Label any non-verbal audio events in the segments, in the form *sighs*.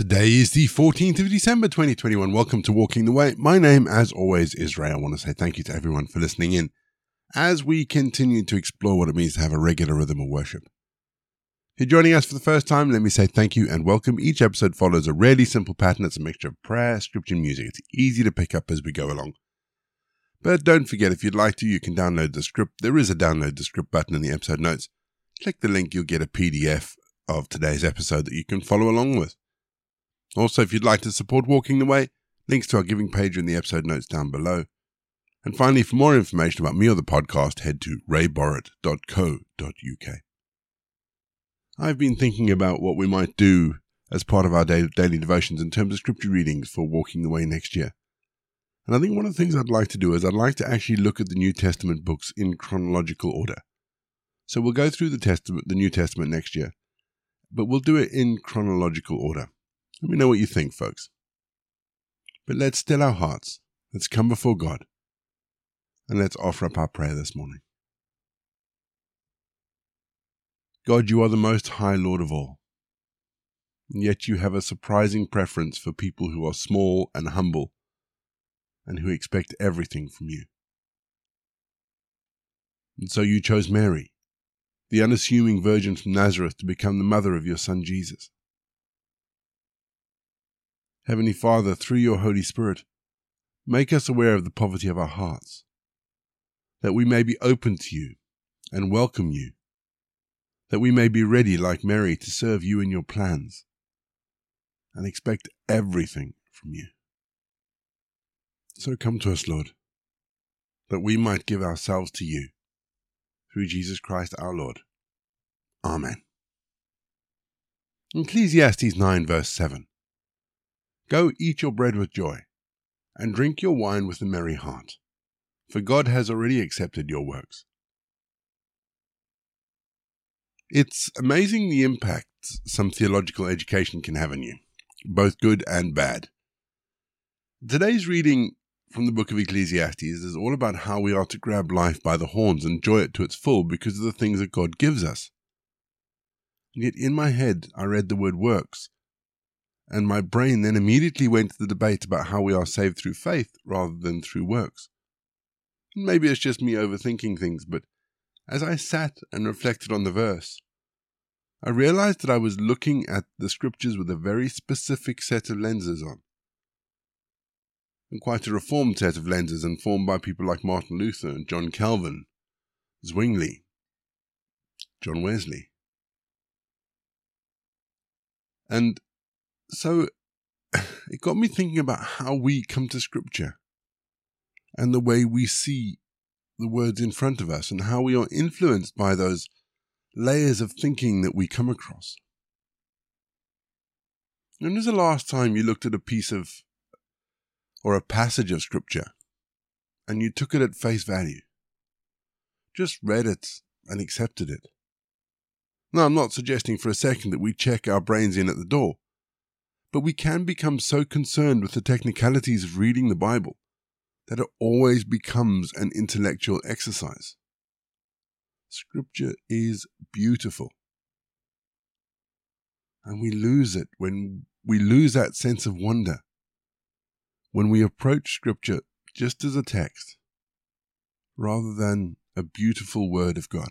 Today is the 14th of December 2021. Welcome to Walking the Way. My name, as always, is Ray. I want to say thank you to everyone for listening in as we continue to explore what it means to have a regular rhythm of worship. If you're joining us for the first time, let me say thank you and welcome. Each episode follows a really simple pattern. It's a mixture of prayer, scripture, and music. It's easy to pick up as we go along. But don't forget, if you'd like to, you can download the script. There is a download the script button in the episode notes. Click the link, you'll get a PDF of today's episode that you can follow along with. Also, if you'd like to support Walking the Way, links to our giving page in the episode notes down below. And finally, for more information about me or the podcast, head to rayborrett.co.uk. I've been thinking about what we might do as part of our daily devotions in terms of scripture readings for Walking the Way next year. And I think one of the things I'd like to do is I'd like to actually look at the New Testament books in chronological order. So we'll go through the Testament, the New Testament next year, but we'll do it in chronological order. Let me know what you think, folks. But let's still our hearts. Let's come before God. And let's offer up our prayer this morning. God, you are the most high Lord of all. And yet you have a surprising preference for people who are small and humble and who expect everything from you. And so you chose Mary, the unassuming virgin from Nazareth, to become the mother of your son Jesus. Heavenly Father, through your Holy Spirit, make us aware of the poverty of our hearts, that we may be open to you and welcome you, that we may be ready, like Mary, to serve you in your plans and expect everything from you. So come to us, Lord, that we might give ourselves to you through Jesus Christ our Lord. Amen. Ecclesiastes 9, verse 7. Go eat your bread with joy, and drink your wine with a merry heart, for God has already accepted your works. It's amazing the impact some theological education can have on you, both good and bad. Today's reading from the book of Ecclesiastes is all about how we are to grab life by the horns and enjoy it to its full because of the things that God gives us. Yet in my head, I read the word works, and my brain then immediately went to the debate about how we are saved through faith rather than through works. Maybe it's just me overthinking things, but as I sat and reflected on the verse, I realized that I was looking at the scriptures with a very specific set of lenses on. And quite a reformed set of lenses informed by people like Martin Luther and John Calvin, Zwingli, John Wesley. And so *sighs* it got me thinking about how we come to Scripture and the way we see the words in front of us and how we are influenced by those layers of thinking that we come across. When was the last time you looked at a piece of or a passage of Scripture and you took it at face value? Just read it and accepted it. Now, I'm not suggesting for a second that we check our brains in at the door but we can become so concerned with the technicalities of reading the Bible that it always becomes an intellectual exercise. Scripture is beautiful. And we lose it when we lose that sense of wonder when we approach Scripture just as a text rather than a beautiful word of God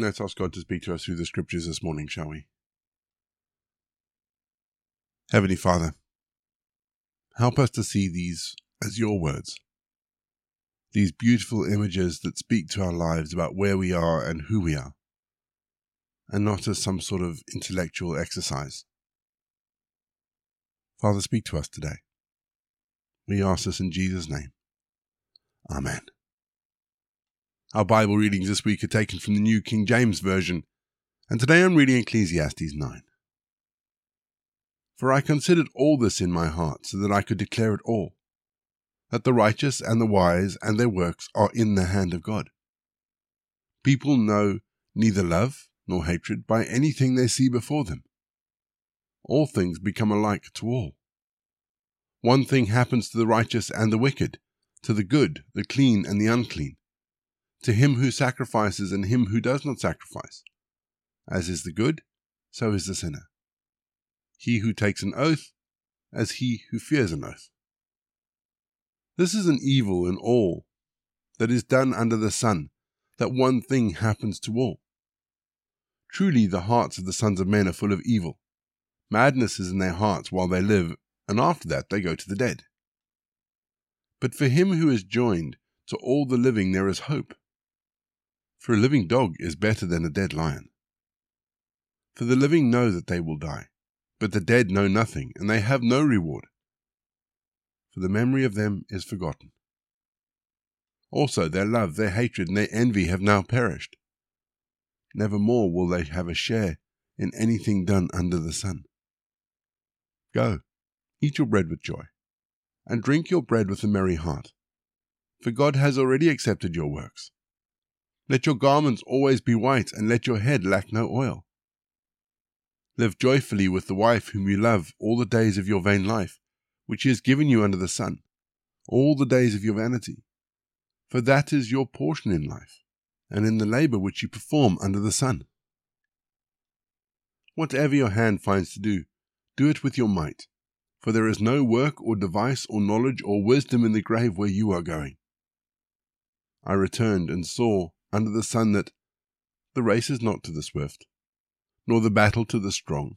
Let's ask God to speak to us through the scriptures this morning, shall we? Heavenly Father, help us to see these as your words. These beautiful images that speak to our lives about where we are and who we are, and not as some sort of intellectual exercise. Father, speak to us today. We ask this in Jesus' name. Amen. Our Bible readings this week are taken from the New King James Version, and today I'm reading Ecclesiastes 9. For I considered all this in my heart, so that I could declare it all that the righteous and the wise and their works are in the hand of God. People know neither love nor hatred by anything they see before them. All things become alike to all. One thing happens to the righteous and the wicked, to the good, the clean, and the unclean, to him who sacrifices and him who does not sacrifice. As is the good, so is the sinner. He who takes an oath, as he who fears an oath. This is an evil in all that is done under the sun, that one thing happens to all. Truly the hearts of the sons of men are full of evil. Madness is in their hearts while they live, and after that they go to the dead. But for him who is joined to all the living there is hope. For a living dog is better than a dead lion. For the living know that they will die, but the dead know nothing, and they have no reward. For the memory of them is forgotten. Also, their love, their hatred, and their envy have now perished. Never more will they have a share in anything done under the sun. Go, eat your bread with joy, and drink your bread with a merry heart, for God has already accepted your works. Let your garments always be white, and let your head lack no oil. Live joyfully with the wife whom you love all the days of your vain life, which he has given you under the sun, all the days of your vanity. For that is your portion in life, and in the labor which you perform under the sun. Whatever your hand finds to do, do it with your might, for there is no work or device or knowledge or wisdom in the grave where you are going. I returned and saw under the sun that the race is not to the swift, nor the battle to the strong,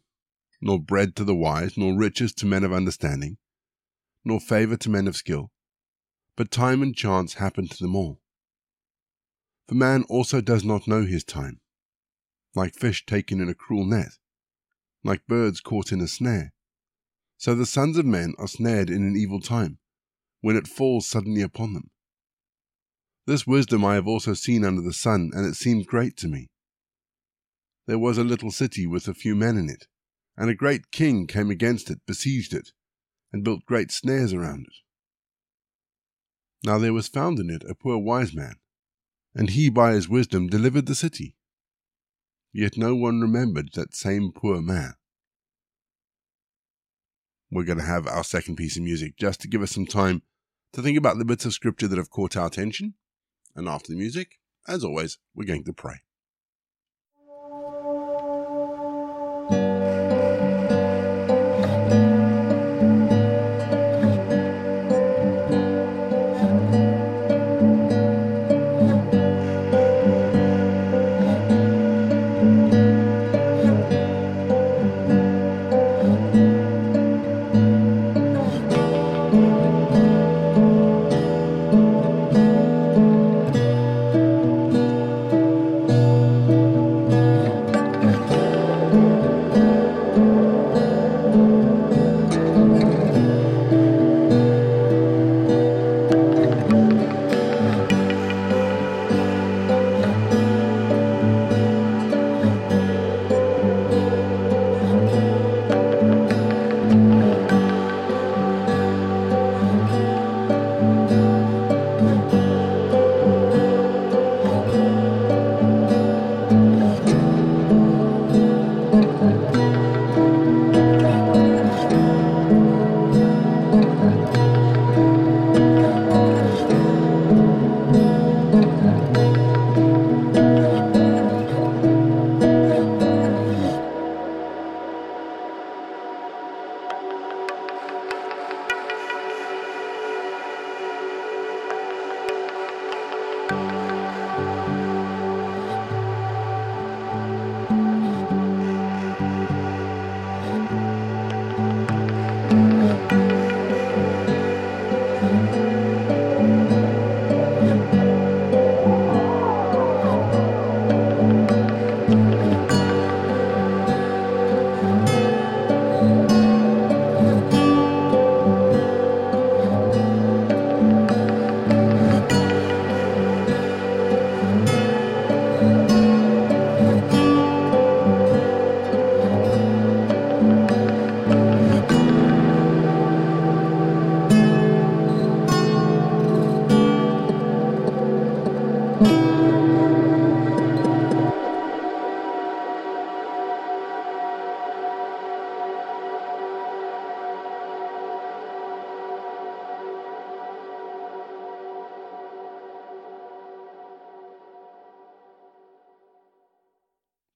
nor bread to the wise, nor riches to men of understanding, nor favour to men of skill, but time and chance happen to them all. For man also does not know his time, like fish taken in a cruel net, like birds caught in a snare. So the sons of men are snared in an evil time, when it falls suddenly upon them. This wisdom I have also seen under the sun, and it seemed great to me. There was a little city with a few men in it, and a great king came against it, besieged it, and built great snares around it. Now there was found in it a poor wise man, and he by his wisdom delivered the city. Yet no one remembered that same poor man. We're going to have our second piece of music just to give us some time to think about the bits of scripture that have caught our attention and after the music, as always, we're going to pray.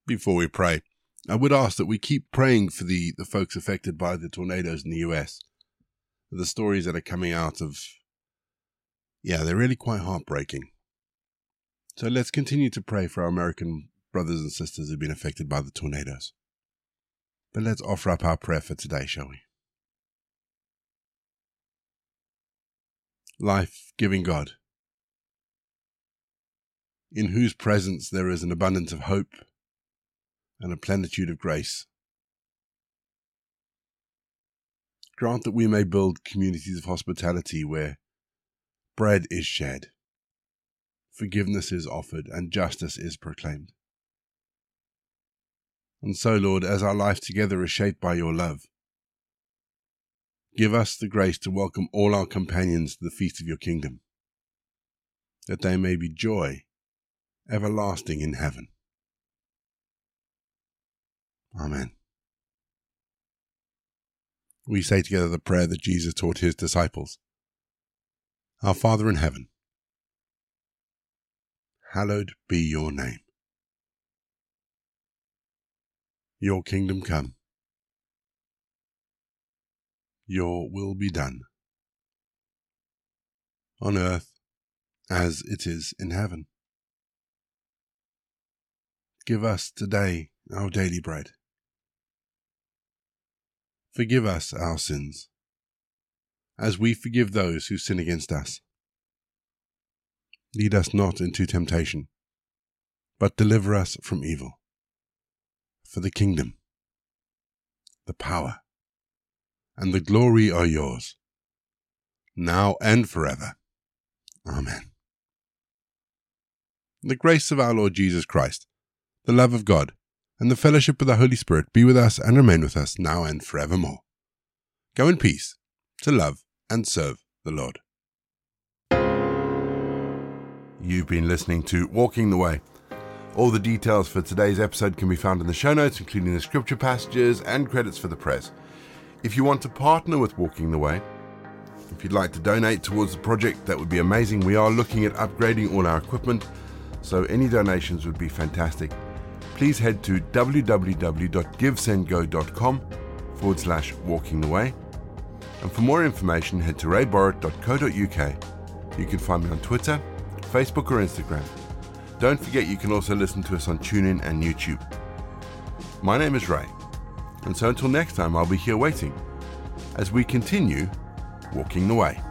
Before we pray, I would ask that we keep praying for the, the folks affected by the tornadoes in the US. The stories that are coming out of, yeah, they're really quite heartbreaking. So let's continue to pray for our American brothers and sisters who've been affected by the tornadoes. But let's offer up our prayer for today, shall we? Life giving God, in whose presence there is an abundance of hope and a plenitude of grace. Grant that we may build communities of hospitality where bread is shed, forgiveness is offered, and justice is proclaimed. And so, Lord, as our life together is shaped by your love, give us the grace to welcome all our companions to the feast of your kingdom, that they may be joy everlasting in heaven. Amen. We say together the prayer that Jesus taught his disciples Our Father in heaven, hallowed be your name. Your kingdom come. Your will be done. On earth as it is in heaven. Give us today our daily bread Forgive us our sins, as we forgive those who sin against us. Lead us not into temptation, but deliver us from evil. For the kingdom, the power, and the glory are yours, now and forever. Amen. The grace of our Lord Jesus Christ, the love of God, and the fellowship of the Holy Spirit be with us and remain with us now and forevermore. Go in peace to love and serve the Lord. You've been listening to Walking the Way. All the details for today's episode can be found in the show notes, including the scripture passages and credits for the press. If you want to partner with Walking the Way, if you'd like to donate towards the project, that would be amazing. We are looking at upgrading all our equipment, so any donations would be fantastic please head to www.givesendgo.com forward slash walking the way. And for more information, head to rayborrett.co.uk. You can find me on Twitter, Facebook, or Instagram. Don't forget you can also listen to us on TuneIn and YouTube. My name is Ray, and so until next time, I'll be here waiting as we continue walking the way.